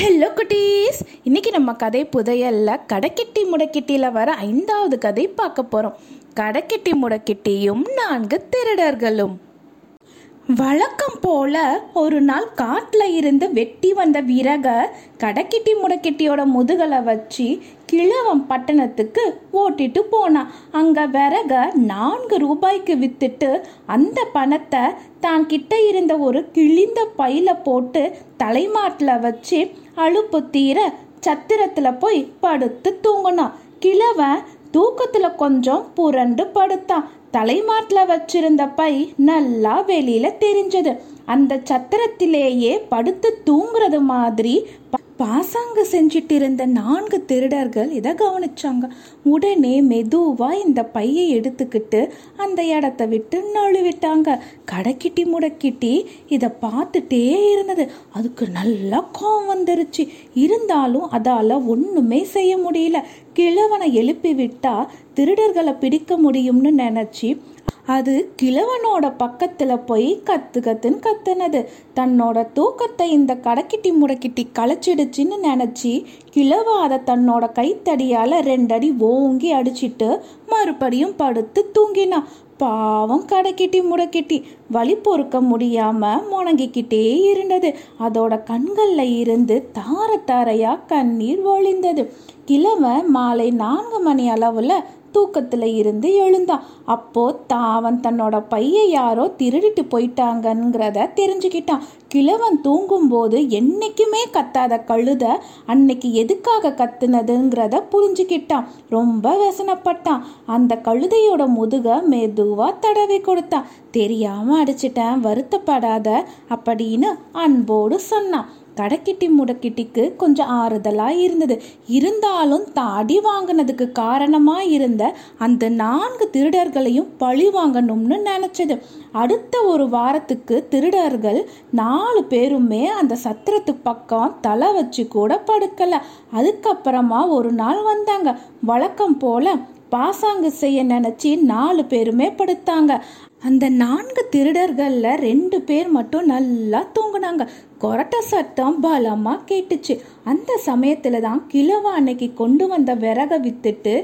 Hello குட்டீஸ். இன்னைக்கு நம்ம கதை புதையல்ல கடைக்கெட்டி முடக்கிட்டியில் வர ஐந்தாவது கதை பார்க்க போகிறோம் கடைக்கெட்டி முடக்கிட்டியும் நான்கு திருடர்களும். வழக்கம் போல ஒரு நாள் காட்டில் இருந்து வெட்டி வந்த விறக கடைக்கிட்டி முடக்கிட்டியோட முதுகலை வச்சு கிழவன் பட்டணத்துக்கு ஓட்டிட்டு போனான் அங்க விறக நான்கு ரூபாய்க்கு வித்துட்டு அந்த பணத்தை தான் கிட்ட இருந்த ஒரு கிழிந்த பையில போட்டு தலைமாட்டில் வச்சு அழுப்பு தீர சத்திரத்துல போய் படுத்து தூங்கினான். கிழவன் தூக்கத்துல கொஞ்சம் புரண்டு படுத்தான். தலைமாட்டில் வச்சிருந்த பை நல்லா வெளியில தெரிஞ்சது. அந்த சத்திரத்திலேயே படுத்து தூங்குறது மாதிரி பாசாங்க செஞ்சிட்டு இருந்த நான்கு திருடர்கள் இதை கவனிச்சாங்க. உடனே மெதுவா இந்த பையை எடுத்துக்கிட்டு அந்த இடத்த விட்டு நழுவிட்டாங்க. கடைக்கிட்டி முடக்கிட்டி இதை பார்த்துட்டே இருந்தது. அதுக்கு நல்லா கோவம் வந்துருச்சு. இருந்தாலும் அதால ஒண்ணுமே செய்ய முடியல. கிழவனை எழுப்பி விட்டா திருடர்களை பிடிக்க முடியும்னு நினைச்சு அது கிழவனோட பக்கத்துல போய் கத்து கத்துன்னு கத்துனது. தன்னோட தூக்கத்தை இந்த கடைக்கிட்டி முடக்கிட்டி களைச்சிடுச்சின்னு நினச்சி கிழவ அதை தன்னோட கைத்தடியால ரெண்டடி ஓங்கி அடிச்சிட்டு மறுபடியும் படுத்து தூங்கினான் பாவம் கடைக்கிட்டி முடக்கிட்டி. வழி பொறுக்க முடியாம முணங்கிக்கிட்டே இருந்தது. அதோட கண்கள்ல இருந்து தார தாரையா கண்ணீர் வழிந்தது. கிழவன் மாலை நான்கு மணி அளவுல தூக்கத்தில் இருந்து எழுந்தான். அப்போ அவன் தன்னோட பைய யாரோ திருடிட்டு போயிட்டாங்கங்கிறத தெரிஞ்சுக்கிட்டான். கிழவன் தூங்கும்போது என்னைக்குமே கத்தாத கழுத அன்னைக்கு எதுக்காக கத்துனதுங்கிறத புரிஞ்சுக்கிட்டான். ரொம்ப வசனப்பட்டான். அந்த கழுதையோட முதுக மெதுவா தடவி கொடுத்தான். தெரியாம அடிச்சிட்டேன் வருத்தப்படாத அப்படின்னு அன்போடு சொன்னான். கடைக்கிட்டி முடக்கிட்டிக்கு கொஞ்சம் ஆறுதலாக இருந்தது. இருந்தாலும் தாடி வாங்கினதுக்கு காரணமாக இருந்த அந்த நான்கு திருடர்களையும் பழி வாங்கணும்னு நினச்சது. அடுத்த ஒரு வாரத்துக்கு திருடர்கள் நாலு பேருமே அந்த சத்திரத்து பக்கம் தலை வச்சு கூட படுக்கலை. அதுக்கப்புறமா ஒரு நாள் வந்தாங்க. வழக்கம் போல பாசாங்கு செய்ய நினச்சி நாலு பேருமே படுத்தாங்க. அந்த நான்கு திருடர்களில் ரெண்டு பேர் மட்டும் நல்லா தூங்குனாங்க. கொரட்ட சத்தம் பலமா கேட்டுச்சு. அந்த சமயத்துல தான் கிழவா அன்னைக்கு கொண்டு வந்த விறக வித்துட்டு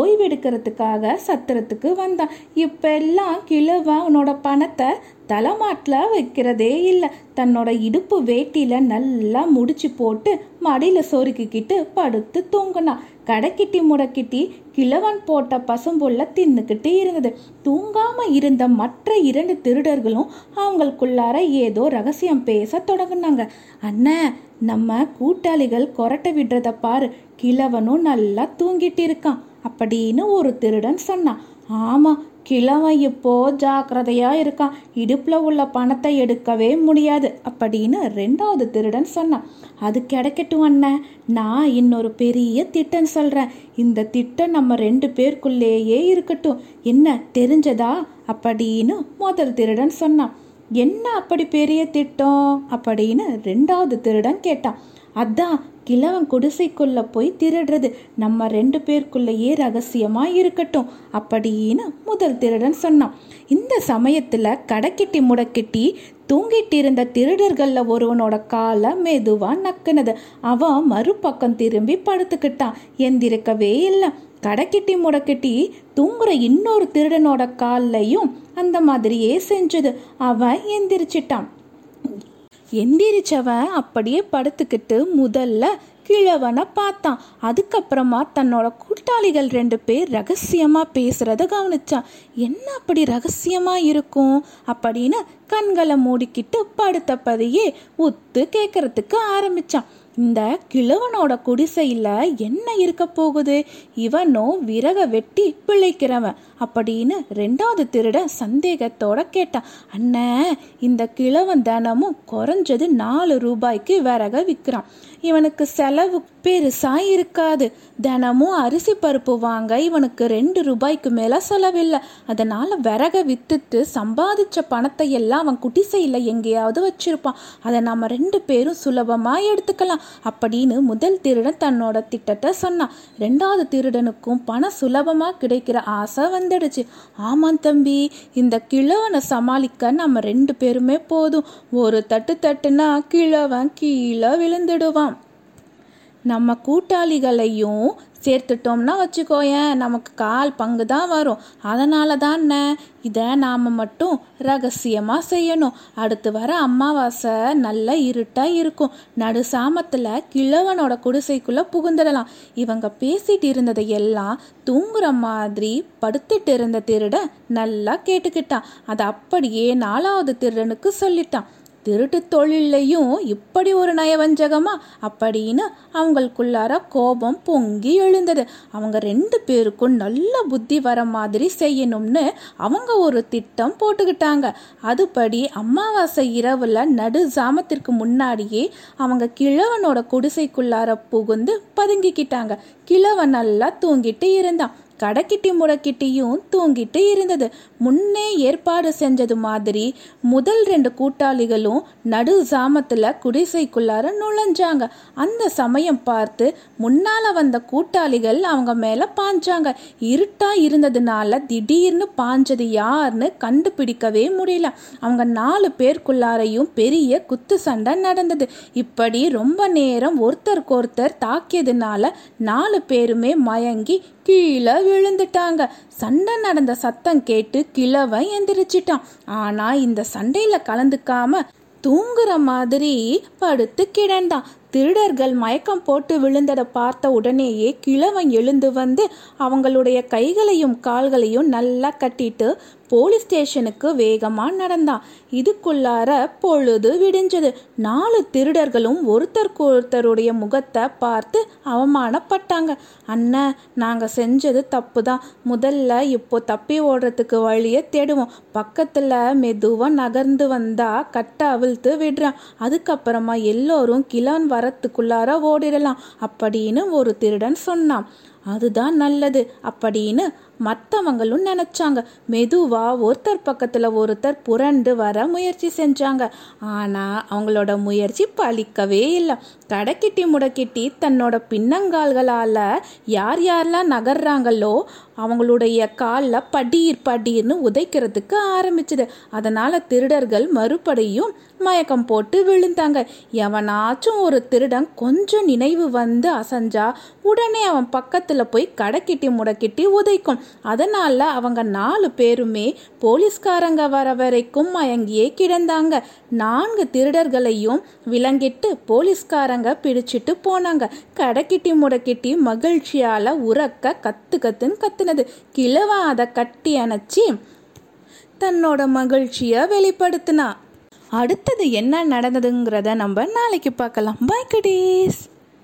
ஓய்வெடுக்கிறதுக்காக சத்திரத்துக்கு வந்தான். இப்ப எல்லாம் உன்னோட பணத்தை தலைமாட்டில் வைக்கிறதே இல்லை. தன்னோட இடுப்பு வேட்டியில் நல்லா முடிச்சு போட்டு மடியில் சொருக்கிக்கிட்டு படுத்து தூங்கினான். கடைக்கிட்டி முடக்கிட்டி கிழவன் போட்ட பசும்புள்ள தின்னுக்கிட்டு இருந்தது. தூங்காமல் இருந்த மற்ற இரண்டு திருடர்களும் அவங்களுக்குள்ளார ஏதோ ரகசியம் பேச சொன்னாங்க அண்ணன் நம்ம கூட்டாளிகள் கொரட்டை விடுறத பாரு. கிழவனும் நல்லா தூங்கிட்டு இருக்கான் அப்படின்னு ஒரு திருடன் சொன்னான். ஆமா கிழவன் இப்போ ஜாக்கிரதையா இருக்கான். இடுப்புல உள்ள பணத்தை எடுக்கவே முடியாது அப்படின்னு ரெண்டாவது திருடன் சொன்னான். அது கிடைக்கட்டும் அண்ணன் நான் இன்னொரு பெரிய திட்டம் சொல்றேன். இந்த திட்டம் நம்ம ரெண்டு பேருக்குள்ளேயே இருக்கட்டும். என்ன தெரிஞ்சதா? அப்படின்னு முதல் திருடன் சொன்னான். என்ன அப்படி பெரிய திட்டம்? அப்படின்னு ரெண்டாவது திருடன் கேட்டான். அதான் கிழவன் குடிசைக்குள்ள போய் திருடுறது. நம்ம ரெண்டு பேருக்குள்ளேயே ரகசியமா இருக்கட்டும் அப்படின்னு முதல் திருடன் சொன்னான். இந்த சமயத்துல கடைக்கிட்டி முடக்கிட்டி தூங்கிட்டு இருந்த திருடர்கள்ல ஒருவனோட காலை மெதுவா நக்குனது. அவன் மறுபக்கம் திரும்பி படுத்துக்கிட்டான். எந்திருக்கவே இல்லை. கடைக்கிட்டி முடக்கிட்டி தூங்குற இன்னொரு திருடனோட கால்லையும் அந்த மாதிரியே செஞ்சது. அவன் எந்திரிச்சிட்டான். எந்திரிச்சவன் அப்படியே படுத்துக்கிட்டு முதல்ல கிழவனை பார்த்தான். அதுக்கப்புறமா தன்னோட கூட்டாளிகள் ரெண்டு பேர் ரகசியமா பேசுறத கவனிச்சான். என்ன அப்படி ரகசியமா இருக்கும்? அப்படின்னு கண்களை மூடிக்கிட்டு படுத்தப்பதையே உத்து கேட்கறதுக்கு ஆரம்பிச்சான். இந்த கிழவனோட குடிசையில் என்ன இருக்க போகுது? இவனோ விறக வெட்டி பிழைக்கிறவன். அப்படின்னு ரெண்டாவது திருட சந்தேகத்தோட கேட்டான் அண்ணன் இந்த கிழவன் தினமும் குறைஞ்சது நாலு ரூபாய்க்கு விறக விற்கிறான் இவனுக்கு செலவு பெருசா இருக்காது. தினமும் அரிசி பருப்பு வாங்க இவனுக்கு ரெண்டு ரூபாய்க்கு மேல செலவில்லை. அதனால விறக வித்துட்டு சம்பாதிச்ச பணத்தை எல்லாம் அவன் குடிசையில் எங்கேயாவது வச்சிருப்பான். அதை நாம ரெண்டு பேரும் சுலபமா எடுத்துக்கலாம். அப்படின்னு முதல் திருடன் தன்னோட திட்டத்தை சொன்னான். ரெண்டாவது திருடனுக்கும் பணம் சுலபமா கிடைக்கிற ஆசை வந்துடுச்சு. ஆமாம் தம்பி இந்த கிழவனை சமாளிக்க நம்ம ரெண்டு பேருமே போதும். ஒரு தட்டு தட்டுனா கிழவன் கீழே விழுந்துடுவான். நம்ம கூட்டாளிகளையும் சேர்த்துட்டோம்னா வச்சுக்கோயேன் நமக்கு கால் பங்கு தான் வரும். அதனால தானே இதை நாம் மட்டும் ரகசியமாக செய்யணும். அடுத்து வர அமாவாசை நல்ல இருட்டாக இருக்கும். நடு சாமத்தில் கிழவனோட குடிசைக்குள்ளே புகுந்துடலாம். இவங்க பேசிட்டு இருந்ததை எல்லாம் தூங்குற மாதிரி படுத்துட்டு இருந்த திருட நல்லா கேட்டுக்கிட்டான். அதை அப்படியே நாலாவது திருடனுக்கு சொல்லிட்டான். திருட்டு தொழிலையும் இப்படி ஒரு நயவஞ்சகமா? அப்படின்னு அவங்களுக்குள்ளார கோபம் பொங்கி எழுந்தது. அவங்க ரெண்டு பேருக்கும் நல்ல புத்தி வர மாதிரி செய்யணும்னு அவங்க ஒரு திட்டம் போட்டுக்கிட்டாங்க. அதுபடி அமாவாசை இரவுல நடு ஜாமத்திற்கு முன்னாடியே அவங்க கிழவனோட குடிசைக்குள்ளார புகுந்து பதுங்கிக்கிட்டாங்க. கிழவன் நல்லா தூங்கிட்டு இருந்தான். கடைக்கிட்டி முடக்கிட்டியும் தூங்கிட்டு இருந்தது. முன்னே ஏற்பாடு செஞ்சது மாதிரி முதல் ரெண்டு கூட்டாளிகளும் நடு சாமத்தில் குடிசைக்குள்ளார நுழைஞ்சாங்க. அந்த சமயம் பார்த்து முன்னால வந்த கூட்டாளிகள் அவங்க மேல பாஞ்சாங்க. இருட்டா இருந்ததுனால திடீர்னு பாஞ்சது யாருன்னு கண்டுபிடிக்கவே முடியல. அவங்க நாலு பேருக்குள்ளாரையும் பெரிய குத்து சண்டை நடந்தது. இப்படி ரொம்ப நேரம் ஒருத்தருக்கு ஒருத்தர் தாக்கியதுனால நாலு பேருமே மயங்கி கீழே விழுந்துட்டாங்க. சண்டை நடந்த சத்தம் கேட்டு கிழவன் எந்திரிச்சிட்டான். ஆனா இந்த சண்டையில கலந்துக்காம தூங்குற மாதிரி படுத்து கிடந்தான். திருடர்கள் மயக்கம் போட்டு விழுந்ததை பார்த்த உடனேயே கிழவன் எழுந்து வந்து அவங்களுடைய கைகளையும் கால்களையும் நல்லா கட்டிட்டு போலீஸ் ஸ்டேஷனுக்கு வேகமாக நடந்தான். இதுக்குள்ளார பொழுது விடிஞ்சது. நாலு திருடர்களும் ஒருத்தருக்கு ஒருத்தருடைய முகத்தை பார்த்து அவமானப்பட்டாங்க. அண்ணன் நாங்கள் செஞ்சது தப்பு தான் முதல்ல இப்போ தப்பி ஓடுறதுக்கு வழியை தேடுவோம். பக்கத்தில் மெதுவாக நகர்ந்து வந்தால் கட்டை அவிழ்த்து விடுறான். அதுக்கப்புறமா எல்லோரும் கிழவன் மரத்துக்குள்ளார ஓடிடலாம். அப்படின்னு ஒரு திருடன் சொன்னான். அதுதான் நல்லது அப்படின்னு மற்றவங்களும் நினச்சாங்க. மெதுவாக ஒருத்தர் பக்கத்தில் ஒருத்தர் புரண்டு வர முயற்சி செஞ்சாங்க. ஆனால் அவங்களோட முயற்சி பழிக்கவே இல்லை. கடைக்கிட்டி முடக்கிட்டி தன்னோட பின்னங்கால்களால் யார் யாரெல்லாம் நகர்றாங்களோ அவங்களுடைய காலில் படீர் படீர்னு உதைக்கிறதுக்கு ஆரம்பிச்சுது. அதனால் திருடர்கள் மறுபடியும் மயக்கம் போட்டு விழுந்தாங்க. எவனாச்சும் ஒரு திருடன் கொஞ்சம் நினைவு வந்து அசைஞ்சா உடனே அவன் பக்கத்தில் போய் கடைக்கிட்டி முடக்கிட்டி உதைக்கும். அதனால அவங்க நாலு பேருமே போலீஸ்காரங்க வர வரைக்கும் மயங்கியே கிடந்தாங்க. நான்கு திருடர்களையும் விலங்கிட்டு போலீஸ்காரங்க பிடிச்சிட்டு போனாங்க. கடைக்கிட்டி முடக்கிட்டி மகிழ்ச்சியால உறக்க கத்து கத்துன்னு கத்துனது. கிழவ அதை கட்டி அணைச்சி தன்னோட மகிழ்ச்சியை வெளிப்படுத்தினா. அடுத்தது என்ன நடந்ததுங்கிறத நம்ம நாளைக்கு பார்க்கலாம். பாய் கடீஸ்